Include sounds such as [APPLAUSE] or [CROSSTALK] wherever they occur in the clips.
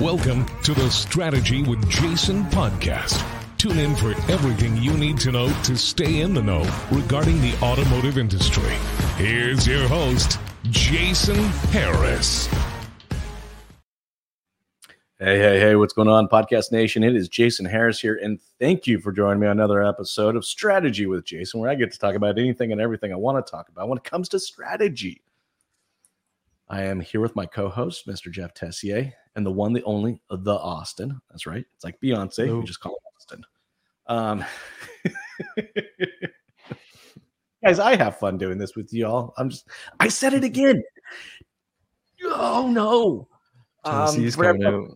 Welcome to the Strategy with Jason podcast. Tune in for everything you need to know to stay in the know regarding the automotive industry. Here's your host, Jason Harris. Hey, hey, hey, what's going on, Podcast Nation? It is Jason Harris here, and thank you for joining me on another episode of Strategy with Jason, where I get to talk about anything and everything I want to talk about when it comes to strategy. I am here with my co host, Mr. Jeff Tessier, and the one, the only, the Austin. That's right. It's like Beyonce. We just call it Austin. Um, [LAUGHS] guys, I have fun doing this with y'all. I'm just, I said it again. Oh, no. Um, for, everybody,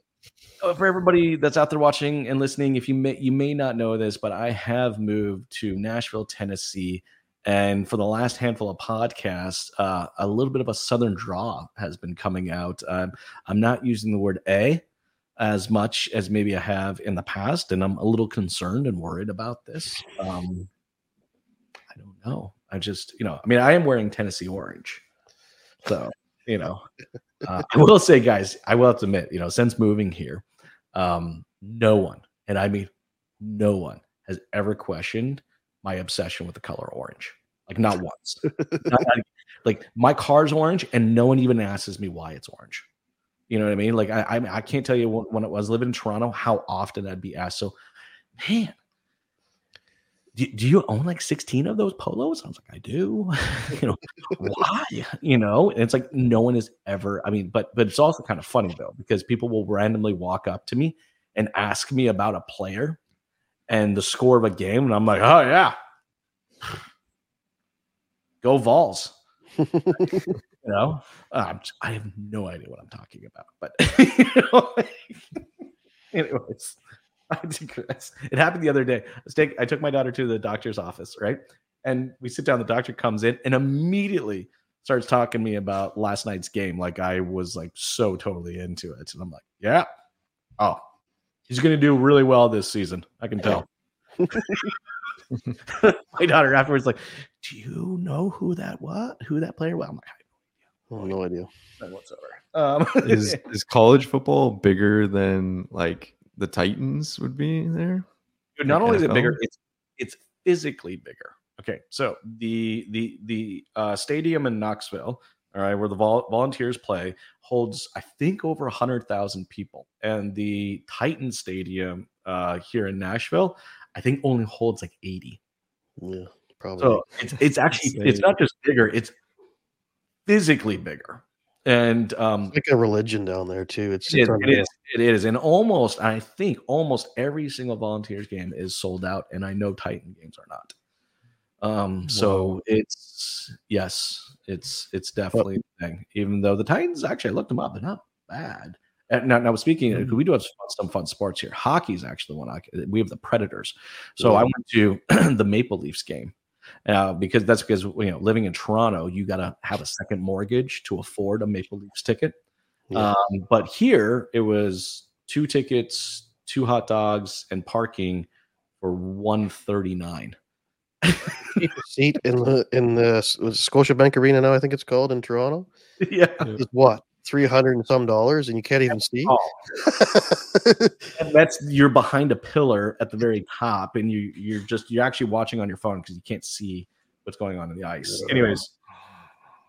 uh, for everybody that's out there watching and listening, if you may, you may not know this, but I have moved to Nashville, Tennessee. And for the last handful of podcasts, uh, a little bit of a southern draw has been coming out. Um, I'm not using the word a as much as maybe I have in the past, and I'm a little concerned and worried about this. Um, I don't know. I just, you know, I mean, I am wearing Tennessee orange, so you know, uh, I will say, guys, I will have to admit, you know, since moving here, um, no one, and I mean, no one has ever questioned my obsession with the color orange. Like not once. Not- like, like my car's orange, and no one even asks me why it's orange. You know what I mean? Like I, I, I can't tell you when, when I was living in Toronto how often I'd be asked. So, man, do, do you own like 16 of those polos? I was like, I do. [LAUGHS] you know, why? You know, and it's like no one has ever. I mean, but but it's also kind of funny though because people will randomly walk up to me and ask me about a player and the score of a game, and I'm like, oh yeah, [SIGHS] go Vols. [LAUGHS] you know, um, I have no idea what I'm talking about, but [LAUGHS] you know, anyways, [LAUGHS] I digress. It happened the other day. I, was take, I took my daughter to the doctor's office, right? And we sit down. The doctor comes in and immediately starts talking to me about last night's game. Like I was like so totally into it, and I'm like, yeah, oh, he's going to do really well this season. I can tell. [LAUGHS] [LAUGHS] my daughter afterwards like, do you know who that was? Who that player was? I'm like, Oh, no idea. none whatsoever. Um, [LAUGHS] Is is college football bigger than like the Titans would be there? Dude, not like only is it bigger, it's it's physically bigger. Okay, so the the the uh, stadium in Knoxville, all right, where the vol- volunteers play, holds I think over hundred thousand people, and the Titan Stadium uh, here in Nashville, I think only holds like eighty. Yeah, probably. So it's it's [LAUGHS] actually it's not just bigger; it's physically bigger, and um, It's like a religion down there too. It's, It is, it is. It is. And almost, I think almost every single volunteers game is sold out. And I know Titan games are not. Um, so Whoa. it's yes, it's it's definitely a thing. Even though the Titans actually I looked them up, they're not bad. And now, now speaking, Mhm. we do have some, some fun sports here. Hockey is actually one I we have the Predators. So Yeah. I went to [CLEARS THROAT] the Maple Leafs game uh, because that's because you know living in Toronto, you got to have a second mortgage to afford a Maple Leafs ticket. Yeah. Um, but here it was two tickets, two hot dogs, and parking for one thirty nine. Cheapest seat in the in the was it Scotiabank Arena now. I think it's called in Toronto. [LAUGHS] yeah. Is what three hundred and some dollars, and you can't even see. Oh, [LAUGHS] and that's you're behind a pillar at the very top, and you you're just you're actually watching on your phone because you can't see what's going on in the ice. Yeah. Anyways,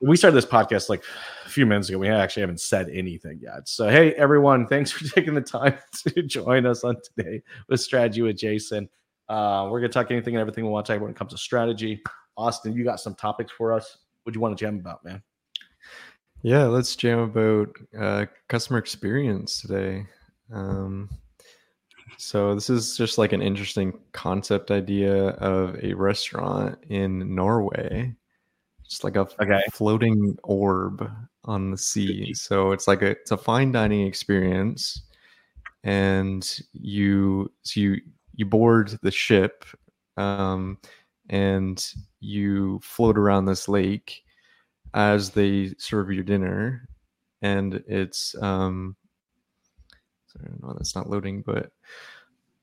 we started this podcast like a few minutes ago. We actually haven't said anything yet. So hey, everyone, thanks for [LAUGHS] taking the time to join us on today with Strategy with Jason. Uh, we're gonna talk anything and everything we want to talk about when it comes to strategy. Austin, you got some topics for us. What do you want to jam about, man? Yeah, let's jam about uh, customer experience today. Um, so this is just like an interesting concept idea of a restaurant in Norway, just like a Okay. floating orb on the sea. So it's like a it's a fine dining experience, and you so you you board the ship, um, and you float around this lake as they serve your dinner and it's um sorry, no that's not loading but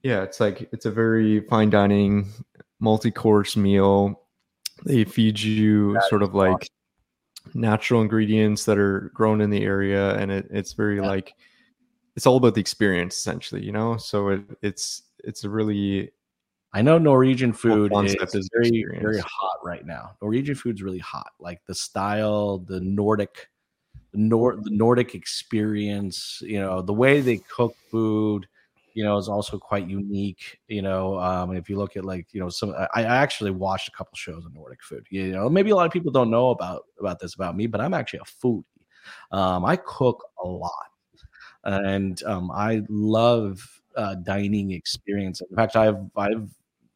yeah it's like it's a very fine dining multi-course meal they feed you sort of like natural ingredients that are grown in the area and it, it's very Yeah. like it's all about the experience essentially, you know. So it, it's it's a really I know Norwegian food is, is very experience. very hot right now. Norwegian food's really hot. Like the style, the Nordic, the Nor the Nordic experience. You know, the way they cook food. You know, is also quite unique. You know, um, if you look at like you know some, I, I actually watched a couple shows on Nordic food. You know, maybe a lot of people don't know about about this about me, but I'm actually a foodie. Um, I cook a lot, and um, I love uh, dining experience. In fact, I've I've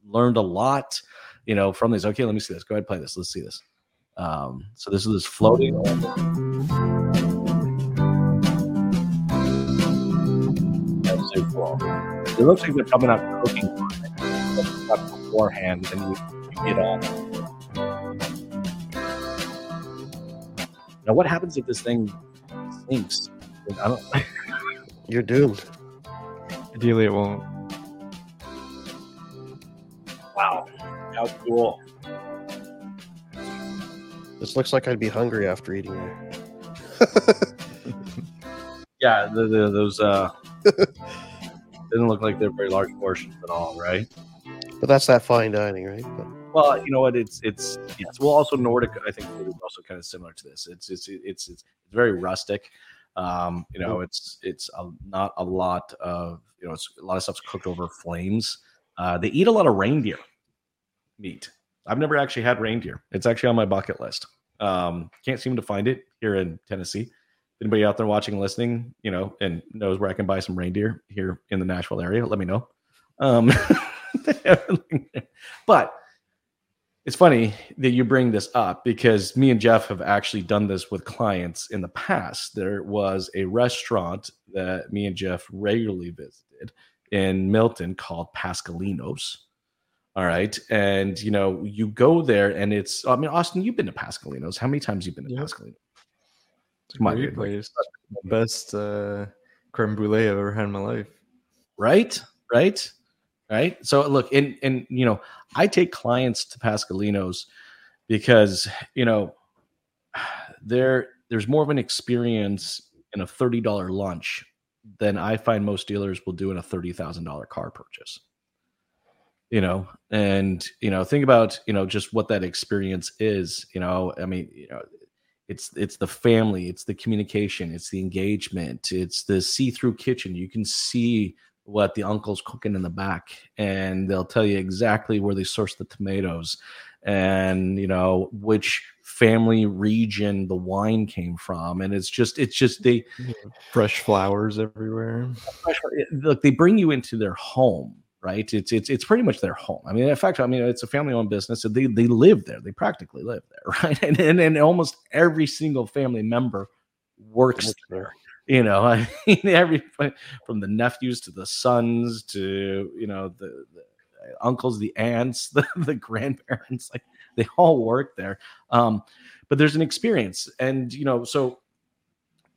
learned a lot, you know, from these. Okay, let me see this. Go ahead, play this. Let's see this. Um, so this is this floating. It looks like they're coming out cooking beforehand, and you, you get on. Now, what happens if this thing sinks? I don't. [LAUGHS] You're doomed. Ideally it won't. Wow, how cool! This looks like I'd be hungry after eating it. [LAUGHS] Yeah, the, the, those uh, [LAUGHS] didn't look like they're very large portions at all, right? But that's that fine dining, right? But Well, you know what? It's it's yes. Well, also Nordic. I think food is also kind of similar to this. It's it's it's it's, it's very rustic. Um, you know, it's it's a, not a lot of you know, it's a lot of stuff's cooked over flames. Uh, they eat a lot of reindeer meat. I've never actually had reindeer. It's actually on my bucket list. Um, can't seem to find it here in Tennessee. Anybody out there watching, and listening, you know, and knows where I can buy some reindeer here in the Nashville area? Let me know. Um, [LAUGHS] but it's funny that you bring this up because me and Jeff have actually done this with clients in the past. There was a restaurant that me and Jeff regularly visited in Milton called Pascalinos. All right. And, you know, you go there and it's, I mean, Austin, you've been to Pascalinos. How many times have you been to. Pascalinos? It's Come on, great dude, like, place. Best uh, creme brulee I've ever had in my life. right right right? So look and and you know i take clients to pascalinos because you know there there's more of an experience in a $30 lunch than i find most dealers will do in a $30000 car purchase. You know and you know think about you know just what that experience is you know? I mean you know it's it's the family it's the communication it's the engagement it's the see-through kitchen. You can see what the uncle's cooking in the back and they'll tell you exactly where they source the tomatoes and you know which family region the wine came from. And it's just it's just they mm-hmm. Fresh flowers everywhere. look they bring you into their home right? It's it's it's pretty much their home. I mean in fact i mean it's a family owned business and they they live there. They practically live there [LAUGHS] right? And and, and almost every single family member Works there you know [LAUGHS] i mean every from the nephews to the sons to you know the, the uncles the aunts [LAUGHS] the, the grandparents like they all work there. Um but there's an experience and you know so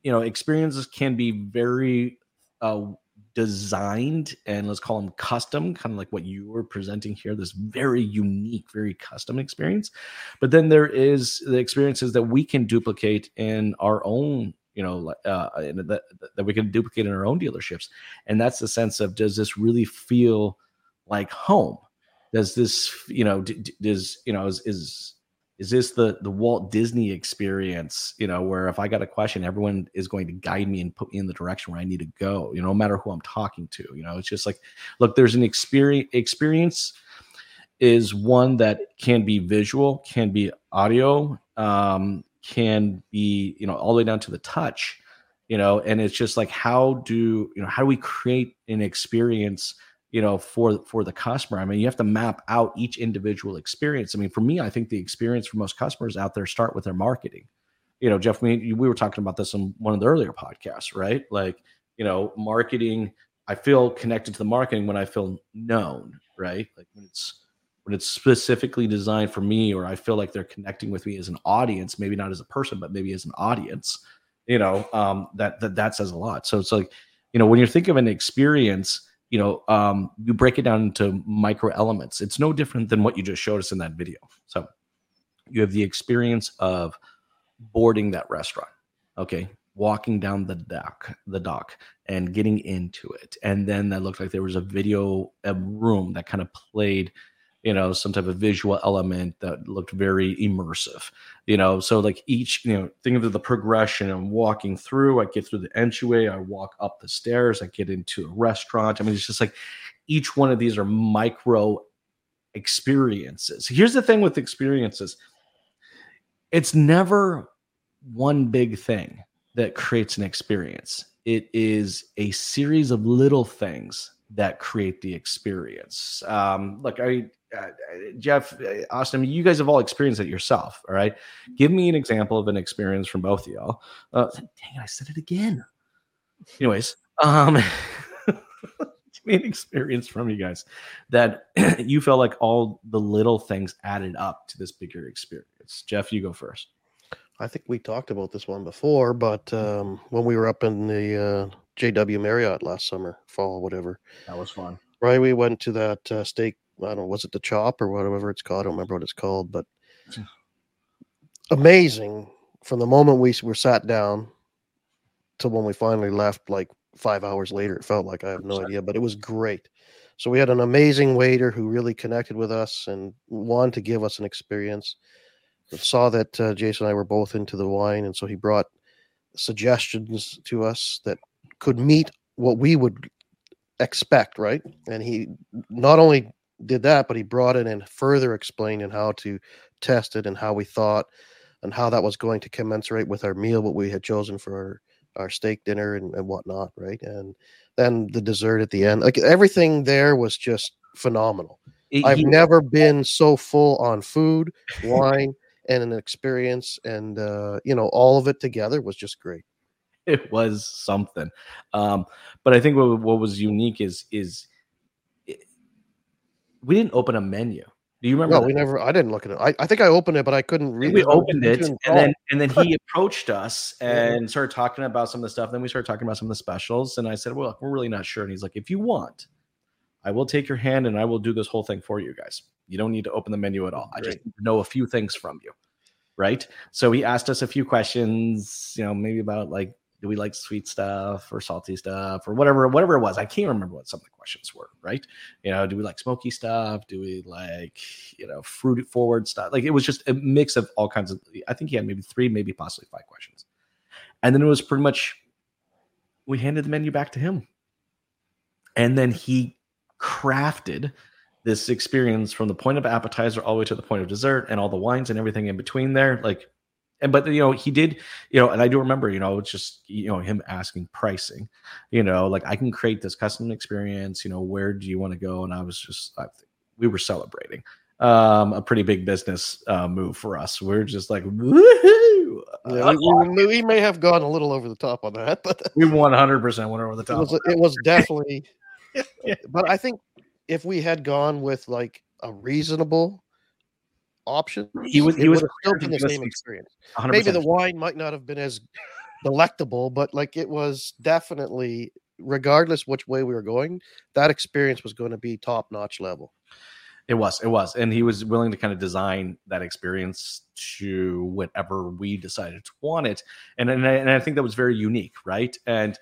you know experiences can be very uh designed and let's call them custom kind of like what you were presenting here this very unique very custom experience. But then there is the experiences that we can duplicate in our own you know uh, and that, that we can duplicate in our own dealerships. And that's the sense of does this really feel like home? Does this you know does you know is is is this the the Walt Disney experience, you know, where if I got a question, everyone is going to guide me and put me in the direction where I need to go, you know, no matter who I'm talking to, you know, it's just like, look, there's an experience experience is one that can be visual, can be audio, um, can be, you know, all the way down to the touch, you know, and it's just like, how do, you know, how do we create an experience you know for for the customer? I mean you have to map out each individual experience. I mean for me i think the experience for most customers out there start with their marketing. You know jeff we, we were talking about this in one of the earlier podcasts right? Like you know marketing i feel connected to the marketing when i feel known right? Like when it's when it's specifically designed for me or i feel like they're connecting with me as an audience maybe not as a person but maybe as an audience you know um that that, that says a lot. So it's like you know when you're thinking of an experience you know um, you break it down into micro elements. It's no different than what you just showed us in that video. So you have the experience of boarding that restaurant okay? Walking down the dock the dock and getting into it. And then that looked like there was a video a room that kind of played, you know, some type of visual element that looked very immersive. You know, so like each, you know, think of the progression. I'm walking through, I get through the entryway, I walk up the stairs, I get into a restaurant. I mean, it's just like each one of these are micro experiences. Here's the thing with experiences. It's never one big thing that creates an experience it is a series of little things that create the experience. Um, look, I, uh, Jeff, uh, Austin, you guys have all experienced it yourself. All right. Give me an example of an experience from both of y'all. Uh, dang, it, I said it again. Anyways, um, [LAUGHS] give me an experience from you guys that [CLEARS THROAT] you felt like all the little things added up to this bigger experience. Jeff, you go first. I think we talked about this one before, but um, when we were up in the uh, JW Marriott last summer, fall, whatever. That was fun. Right, we went to that uh, steak. I don't know, was it the chop or whatever it's called? I don't remember what it's called, but [SIGHS] amazing from the moment we were sat down to when we finally left. Like five hours later, it felt like I have no idea, but it was great. So we had an amazing waiter who really connected with us and wanted to give us an experience saw that uh, Jason and I were both into the wine, and so he brought suggestions to us that could meet what we would expect, right? And he not only did that, but he brought it and further explained explaining how to test it and how we thought and how that was going to commensurate with our meal, what we had chosen for our, our steak dinner and, and whatnot, right? And then the dessert at the end, like everything there was just phenomenal. I've never been so full on food, wine, and an experience and uh, you know all of it together was just great [LAUGHS] it was something um, but i think what, what was unique is is it, we didn't open a menu do you remember no that? we never i didn't look at it i, I think i opened it but i couldn't read we opened it and then and then he [LAUGHS] approached us and yeah. started talking about some of the stuff then we started talking about some of the specials and i said well we're really not sure and he's like if you want i will take your hand and i will do this whole thing for you guys you don't need to open the menu at all. Great. I just know a few things from you. Right. So he asked us a few questions, you know, maybe about like, do we like sweet stuff or salty stuff or whatever, whatever it was. I can't remember what some of the questions were. Right. You know, do we like smoky stuff? Do we like, you know, fruit forward stuff? Like it was just a mix of all kinds of, I think he had maybe three, maybe possibly five questions. And then it was pretty much, we handed the menu back to him. And then he crafted this experience from the point of appetizer all the way to the point of dessert and all the wines and everything in between there like and but you know he did you know and i do remember you know it's just you know him asking pricing you know like i can create this custom experience you know where do you want to go? And i was just I, think we were celebrating um a pretty big business uh move for us. We're just like woohoo! Yeah, we, we, may have gone a little over the top on that [LAUGHS] but we 100% went over the top it was, it was definitely [LAUGHS] yeah. but i think if we had gone with like a reasonable option, he was he was still been the same experience. 100%. Maybe the wine might not have been as delectable, but like it was definitely, regardless which way we were going, that experience was going to be top notch level. It was, it was, and he was willing to kind of design that experience to whatever we decided to want it, and and I, and I think that was very unique, right? And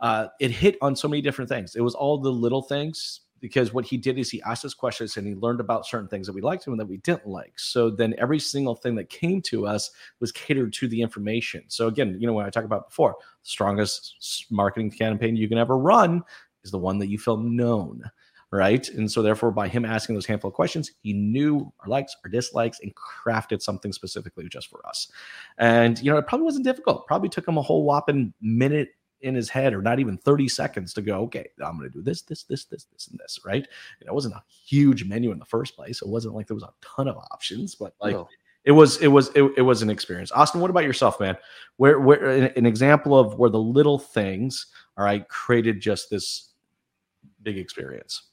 uh, it hit on so many different things. It was all the little things because what he did is he asked us questions and he learned about certain things that we liked and that we didn't like. So then every single thing that came to us was catered to the information. So again, you know, when I talked about before, the strongest marketing campaign you can ever run is the one that you feel known. Right. And so, therefore, by him asking those handful of questions, he knew our likes, our dislikes, and crafted something specifically just for us. And, you know, it probably wasn't difficult. Probably took him a whole whopping minute in his head or not even 30 seconds to go, okay, I'm going to do this, this, this, this, this, and this, right? And it wasn't a huge menu in the first place. It wasn't like there was a ton of options, but like no. it was, it was, it, it, was an experience. Austin, what about yourself, man? Where, where, an example of where the little things, all right, created just this big experience.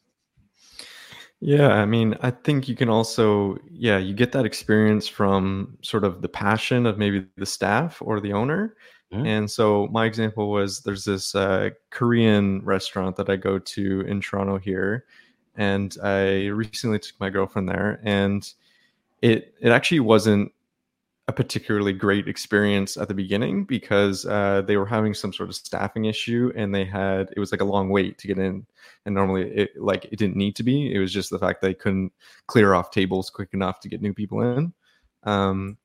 Yeah, I mean, I think you can also, yeah, you get that experience from sort of the passion of maybe the staff or the owner Mm-hmm. And so my example was there's this uh, Korean restaurant that I go to in Toronto here, and I recently took my girlfriend there, and it it actually wasn't a particularly great experience at the beginning because uh, they were having some sort of staffing issue and they had it was like a long wait to get in and normally it like it didn't need to be it was just the fact they couldn't clear off tables quick enough to get new people in um,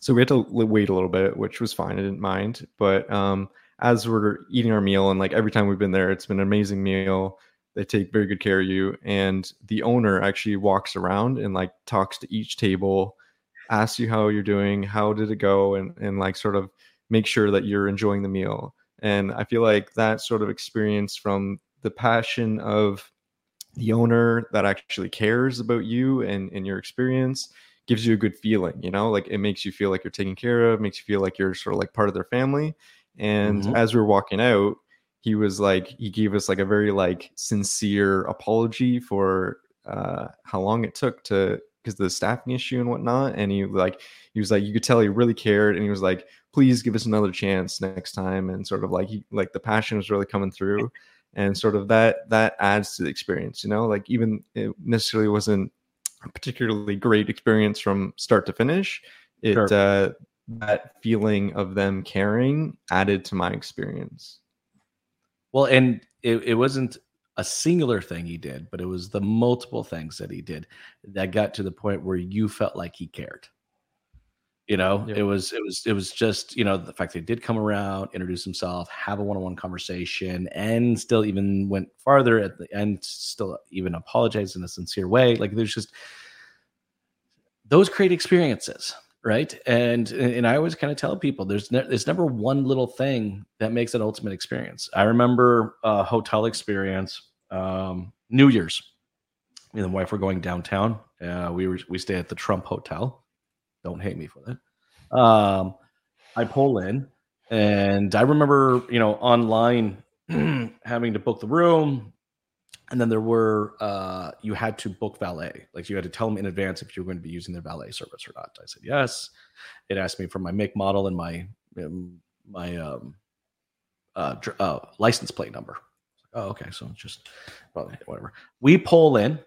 so we had to wait a little bit which was fine i didn't mind but um, as we're eating our meal and like every time we've been there it's been an amazing meal they take very good care of you and the owner actually walks around and like talks to each table asks you how you're doing, how did it go, and and like sort of make sure that you're enjoying the meal. And I feel like that sort of experience from the passion of the owner that actually cares about you and, and your experience gives you a good feeling, you know, like it makes you feel like you're taken care of, makes you feel like you're sort of like part of their family. And mm-hmm. as we are walking out, he was like, he gave us like a very like sincere apology for uh, how long it took to because the staffing issue and whatnot. And he like he was like you could tell he really cared, and he was like, please give us another chance next time, and sort of like he like the passion was really coming through, and sort of that that adds to the experience. You know, like even it necessarily wasn't particularly great experience from start to finish. It sure. uh, that feeling of them caring added to my experience. Well, and it, it wasn't a singular thing he did, but it was the multiple things that he did that got to the point where you felt like he cared. You know, it was it was it was just you know the fact he did come around, introduce himself, have a one-on-one conversation, and still even went farther at the end, still even apologized in a sincere way. Like there's just those create experiences right? And and i always kind of tell people there's ne- there's never one little thing that makes an ultimate experience. I remember a hotel experience um new year's. Me and the wife were going downtown. Uh we were we stay at the trump hotel don't hate me for that. Um i pull in and i remember you know online [CLEARS THROAT] having to book the room. And then there were uh, you had to book valet. Like you had to tell them in advance if you were going to be using their valet service or not. I said yes. It asked me for my make model and my um, my um, uh, uh, license plate number. Oh okay. So just well, whatever. We pull in.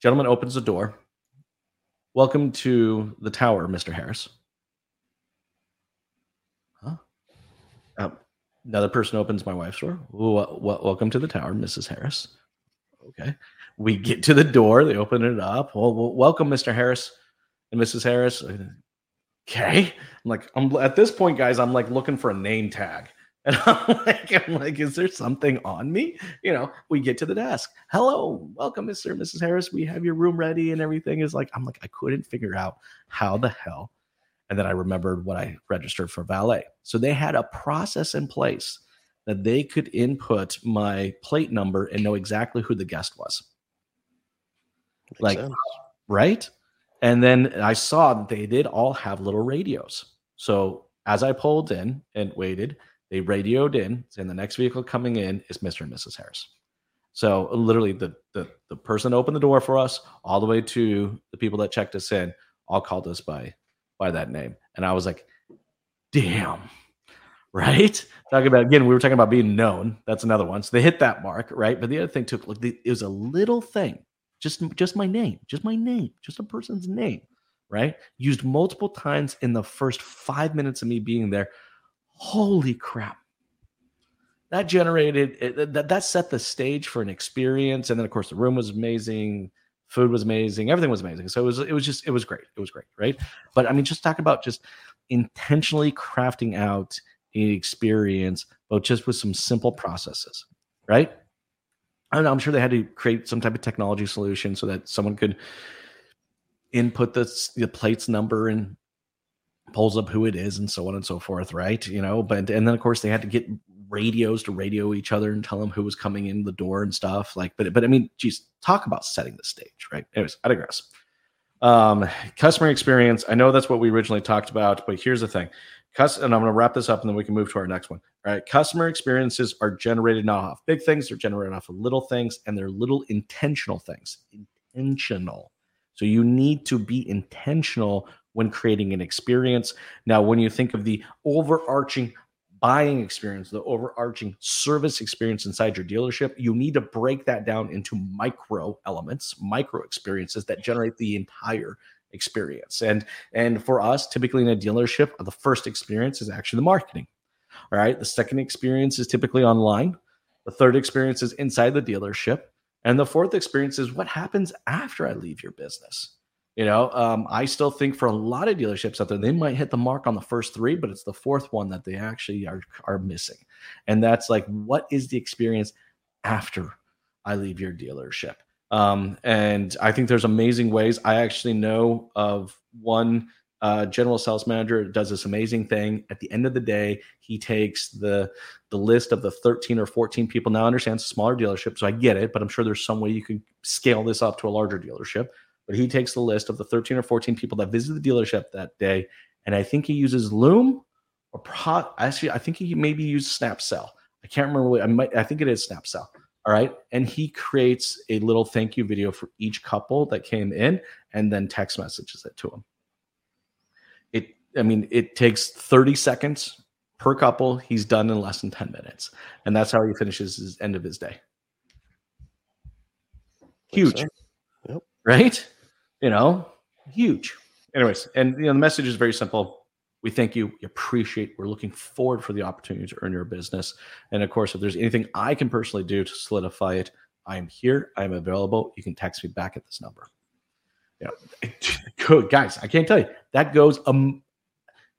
Gentleman opens the door welcome to the tower mr harris huh um, another person opens my wife's door welcome to the tower mrs harris okay. We get to the door, they open it up. Well, well welcome, Mr. Harris and Mrs. Harris. Okay. I'm like, I'm at this point, guys, I'm like looking for a name tag. And [LAUGHS] I'm like, I'm like, is there something on me? You know, we get to the desk. Hello, welcome, Mr. and Mrs. Harris. We have your room ready and everything is like, I'm like, I couldn't figure out how the hell. And then I remembered what I registered for valet. So they had a process in place that they could input my plate number and know exactly who the guest was. Makes like, sense. right? And then I saw that they did all have little radios. So as I pulled in and waited, they radioed in saying the next vehicle coming in is Mr. and Mrs. Harris. So literally the, the the person opened the door for us all the way to the people that checked us in all called us by by that name. And I was like, damn, [LAUGHS] right? Talking about again, we were talking about being known. That's another one. So they hit that mark, right? But the other thing took like it was a little thing, just just my name, just my name, just a person's name, right? Used multiple times in the first five minutes of me being there. Holy crap! That generated that that set the stage for an experience, and then of course the room was amazing. Food was amazing. Everything was amazing. So it was it was just it was great. It was great right? But i mean just talk about just intentionally crafting out an experience, but just with some simple processes, right? I I'm sure they had to create some type of technology solution so that someone could input the, the plate's number and pulls up who it is and so on and so forth, right? You know, but and then of course they had to get radios to radio each other and tell them who was coming in the door and stuff. Like, but but I mean, geez, talk about setting the stage, right? Anyways, I digress. Um, customer experience. I know that's what we originally talked about, but here's the thing: and I'm going to wrap this up and then we can move to our next one. All right. Customer experiences are generated not off big things, they're generated off of little things and they're little intentional things. Intentional. So you need to be intentional when creating an experience. Now, when you think of the overarching buying experience, the overarching service experience inside your dealership, you need to break that down into micro elements, micro experiences that generate the entire experience. And and for us, typically in a dealership, the first experience is actually the marketing. All right. The second experience is typically online. The third experience is inside the dealership. And the fourth experience is what happens after I leave your business. You know, um, I still think for a lot of dealerships out there, they might hit the mark on the first three, but it's the fourth one that they actually are are missing. And that's like, what is the experience after I leave your dealership? Um, and I think there's amazing ways. I actually know of one uh, general sales manager does this amazing thing. At the end of the day, he takes the the list of the 13 or 14 people. Now, I understand it's a smaller dealership, so I get it, but I'm sure there's some way you can scale this up to a larger dealership. But he takes the list of the 13 or 14 people that visited the dealership that day, and I think he uses Loom or Pro. Actually, I think he maybe used Snapsell. I can't remember. What, I might. I think it is Snapsell. All right. And he creates a little thank you video for each couple that came in and then text messages it to them. It, I mean, it takes 30 seconds per couple. He's done in less than 10 minutes. And that's how he finishes his end of his day. Huge. Yep. Right? You know, huge. Anyways, and you know, the message is very simple we thank you. We appreciate. We're looking forward for the opportunity to earn your business. And of course, if there's anything I can personally do to solidify it, I am here. I am available. You can text me back at this number. Yeah, [LAUGHS] good guys. I can't tell you that goes um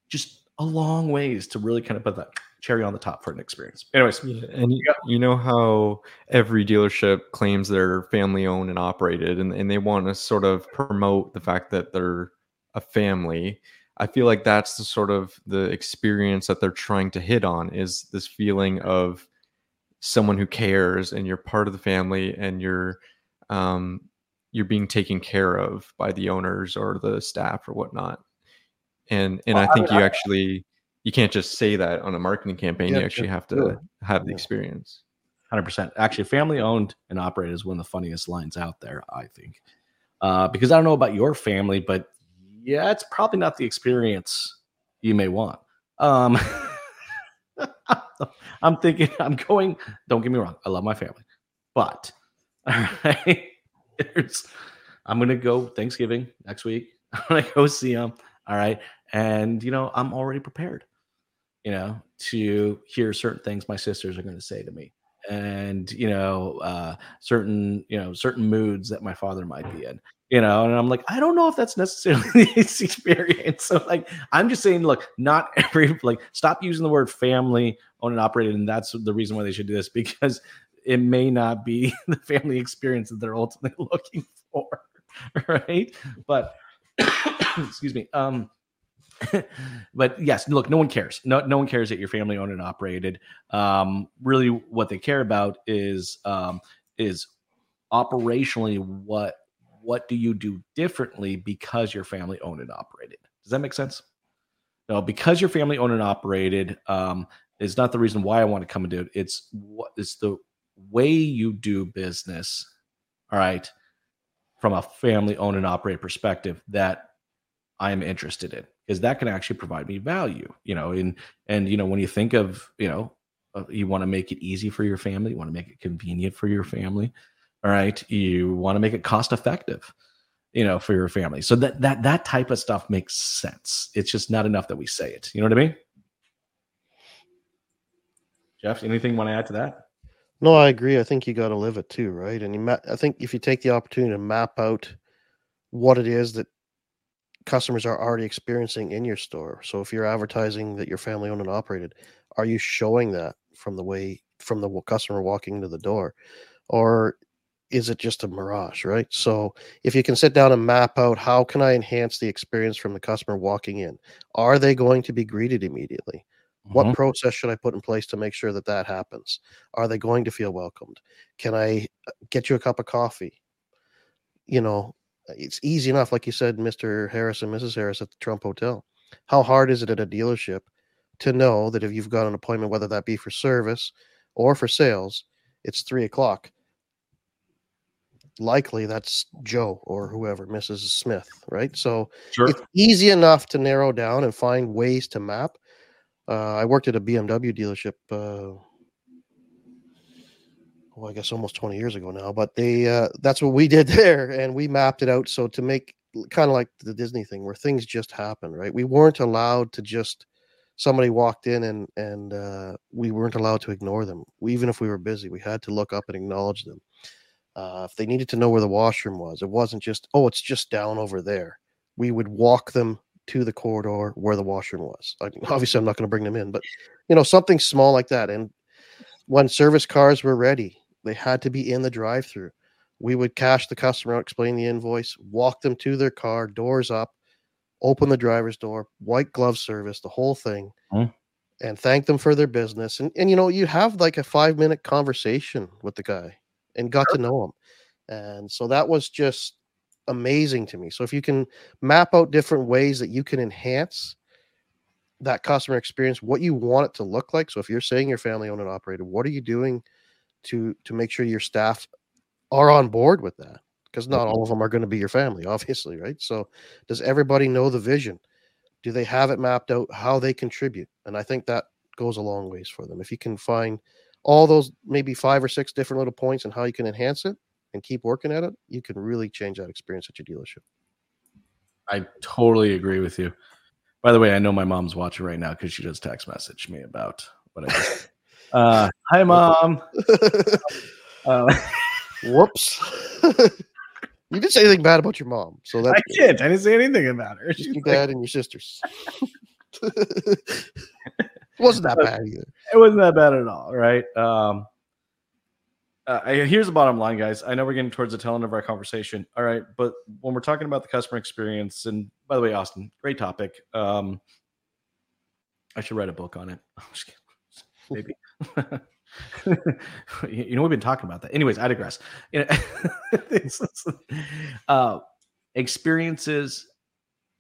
just a long ways to really kind of put that cherry on the top for an experience. Anyways, yeah, and you, you know how every dealership claims they're family owned and operated, and, and they want to sort of promote the fact that they're a family I feel like that's the sort of the experience that they're trying to hit on is this feeling of someone who cares and you're part of the family and you're um, you're being taken care of by the owners or the staff or whatnot. And and well, I think I, you I, actually you can't just say that on a marketing campaign. Yeah, you actually have to have the experience. Hundred percent. Actually, family owned and operated is one of the funniest lines out there. I think. Uh, because I don't know about your family, but yeah, it's probably not the experience you may want. Um, [LAUGHS] I'm thinking, I'm going, don't get me wrong, I love my family, but [LAUGHS] all right, there's, I'm going to go Thanksgiving next week. [LAUGHS] I'm going to go see them. All right. And, you know, I'm already prepared, you know, to hear certain things my sisters are going to say to me. And you know uh certain you know certain moods that my father might be in you know and i'm like i don't know if that's necessarily [LAUGHS] the experience. So like i'm just saying look not [LAUGHS] every like stop using the word family owned and operated and that's the reason why they should do this because it may not be [LAUGHS] the family experience that they're ultimately looking for right? But [COUGHS] excuse me um [LAUGHS] but yes, look, no one cares. No, no one cares that you're family owned and operated. Um, really, what they care about is um, is operationally what what do you do differently because you're family owned and operated. Does that make sense? No, because you're family owned and operated um, is not the reason why I want to come and do it. It's what it's the way you do business. All right, from a family owned and operated perspective that I'm interested in because that can actually provide me value you know and and you know when you think of you know uh, you want to make it easy for your family you want to make it convenient for your family all right? You want to make it cost effective you know for your family. So that that that type of stuff makes sense. It's just not enough that we say it. You know what i mean? Jeff anything you want to add to that? No i agree. I think you got to live it too right? And you ma- i think if you take the opportunity to map out what it is that customers are already experiencing in your store. So if you're advertising that you're family owned and operated, are you showing that from the way from the customer walking into the door, or is it just a mirage, right? So if you can sit down and map out how can I enhance the experience from the customer walking in, are they going to be greeted immediately? Mm-hmm. What process should I put in place to make sure that that happens? Are they going to feel welcomed? Can I uh, get you a cup of coffee? You know, it's easy enough, like you said, Mr. Harris and Mrs. Harris at the Trump Hotel. How hard is it at a dealership to know that if you've got an appointment, whether that be for service or for sales, it's three o'clock? Likely that's Joe or whoever, Mrs. Smith, right? So sure. it's easy enough to narrow down and find ways to map. Uh, I worked at a BMW dealership uh, well, I guess almost 20 years ago now, but they uh, that's what we did [LAUGHS] there, and we mapped it out. So to make kind of like the Disney thing where things just happen, right? We weren't allowed to just somebody walked in and and uh, we weren't allowed to ignore them. We, even if we were busy, we had to look up and acknowledge them. Uh, if they needed to know where the washroom was, it wasn't just oh, it's just down over there. We would walk them to the corridor where the washroom was. Like, [LAUGHS] obviously, I'm not going to bring them in, but you know something small like that. And when service cars were ready, they had to be in the drive-through. We would cash the customer out, explain the invoice, walk them to their car, doors up, open the driver's door, white glove service, the whole thing, Mhm. and thank them for their business. And and you know, you have like a five minute conversation with the guy and got to know him. And so that was just amazing to me. So if you can map out different ways that you can enhance that customer experience, what you want it to look like. So if you're saying you're family owned and operated, what are you doing to to make sure your staff are on board with that? Because not mm-hmm. all of them are going to be your family, [LAUGHS] obviously, right? So does everybody know the vision? Do they have it mapped out how they contribute? And I think that goes a long ways for them. If you can find all those maybe five or six different little points and how you can enhance it and keep working at it, you can really change that experience at your dealership. I totally agree with you. By the way, I know my mom's watching right now because she just text messaged me about what I just. Uh, hi, mom. [LAUGHS] Uh, Whoops. [LAUGHS] you didn't say anything bad about your mom. So that's I didn't. I didn't say anything about her. just She's your like, [LAUGHS] dad and your sisters. Wasn't that bad either. it wasn't that bad at all, right? Um, uh, here's the bottom line, guys. I know we're getting towards the tail end of our conversation. All right, but when we're talking about the customer experience, and by the way, Austin, great topic. Um, I should write a book on it. I'm just kidding. Maybe. [LAUGHS] you know, we've been talking about that. Anyways, I digress. [LAUGHS] Uh, experiences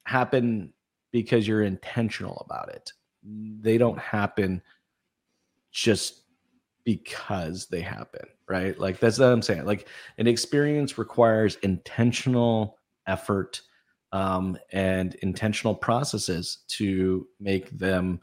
happen because you're intentional about it. They don't happen just because they happen, right? Like that's what I'm saying. Like an experience requires intentional effort um, and intentional processes to make them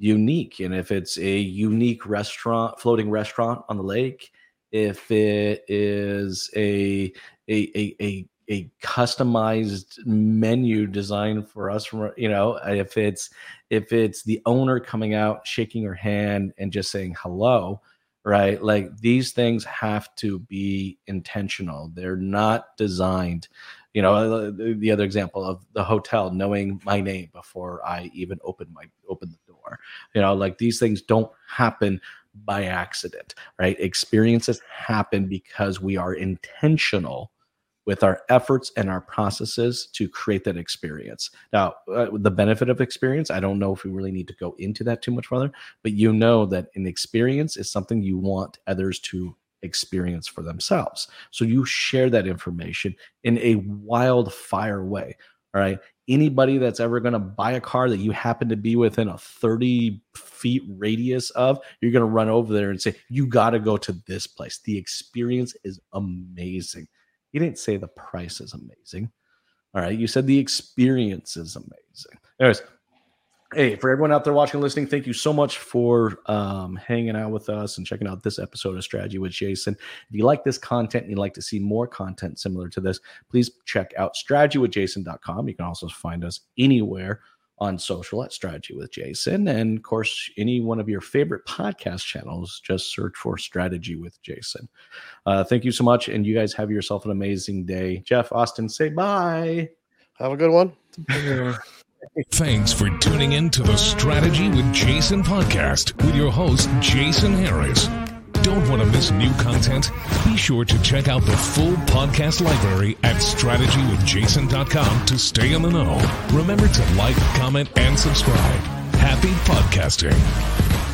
unique. And if it's a unique restaurant, floating restaurant on the lake, if it is a a a, a a customized menu designed for us from you know if it's if it's the owner coming out shaking her hand and just saying hello right like these things have to be intentional they're not designed you know the the other example of the hotel knowing my name before i even open my open the door you know like these things don't happen by accident right experiences happen because we are intentional with our efforts and our processes to create that experience. Now, uh, the benefit of experience, I don't know if we really need to go into that too much further, but you know that an experience is something you want others to experience for themselves. So you share that information in a wildfire way. All right. Anybody that's ever going to buy a car that you happen to be within a 30 feet radius of, you're going to run over there and say, You got to go to this place. The experience is amazing. You didn't say the price is amazing. All right. You said the experience is amazing. Anyways, hey, for everyone out there watching and listening, thank you so much for um, hanging out with us and checking out this episode of Strategy with Jason. If you like this content and you'd like to see more content similar to this, please check out strategywithjason.com. You can also find us anywhere on social at Strategy with Jason. And of course, any one of your favorite podcast channels, just search for Strategy with Jason. Uh, thank you so much. And you guys have yourself an amazing day. Jeff, Austin, say bye. Have a good one. Thanks for tuning in to the Strategy with Jason podcast with your host, Jason Harris. Don't want to miss new content? Be sure to check out the full podcast library at strategywithjason.com to stay in the know. Remember to like, comment, and subscribe. Happy podcasting.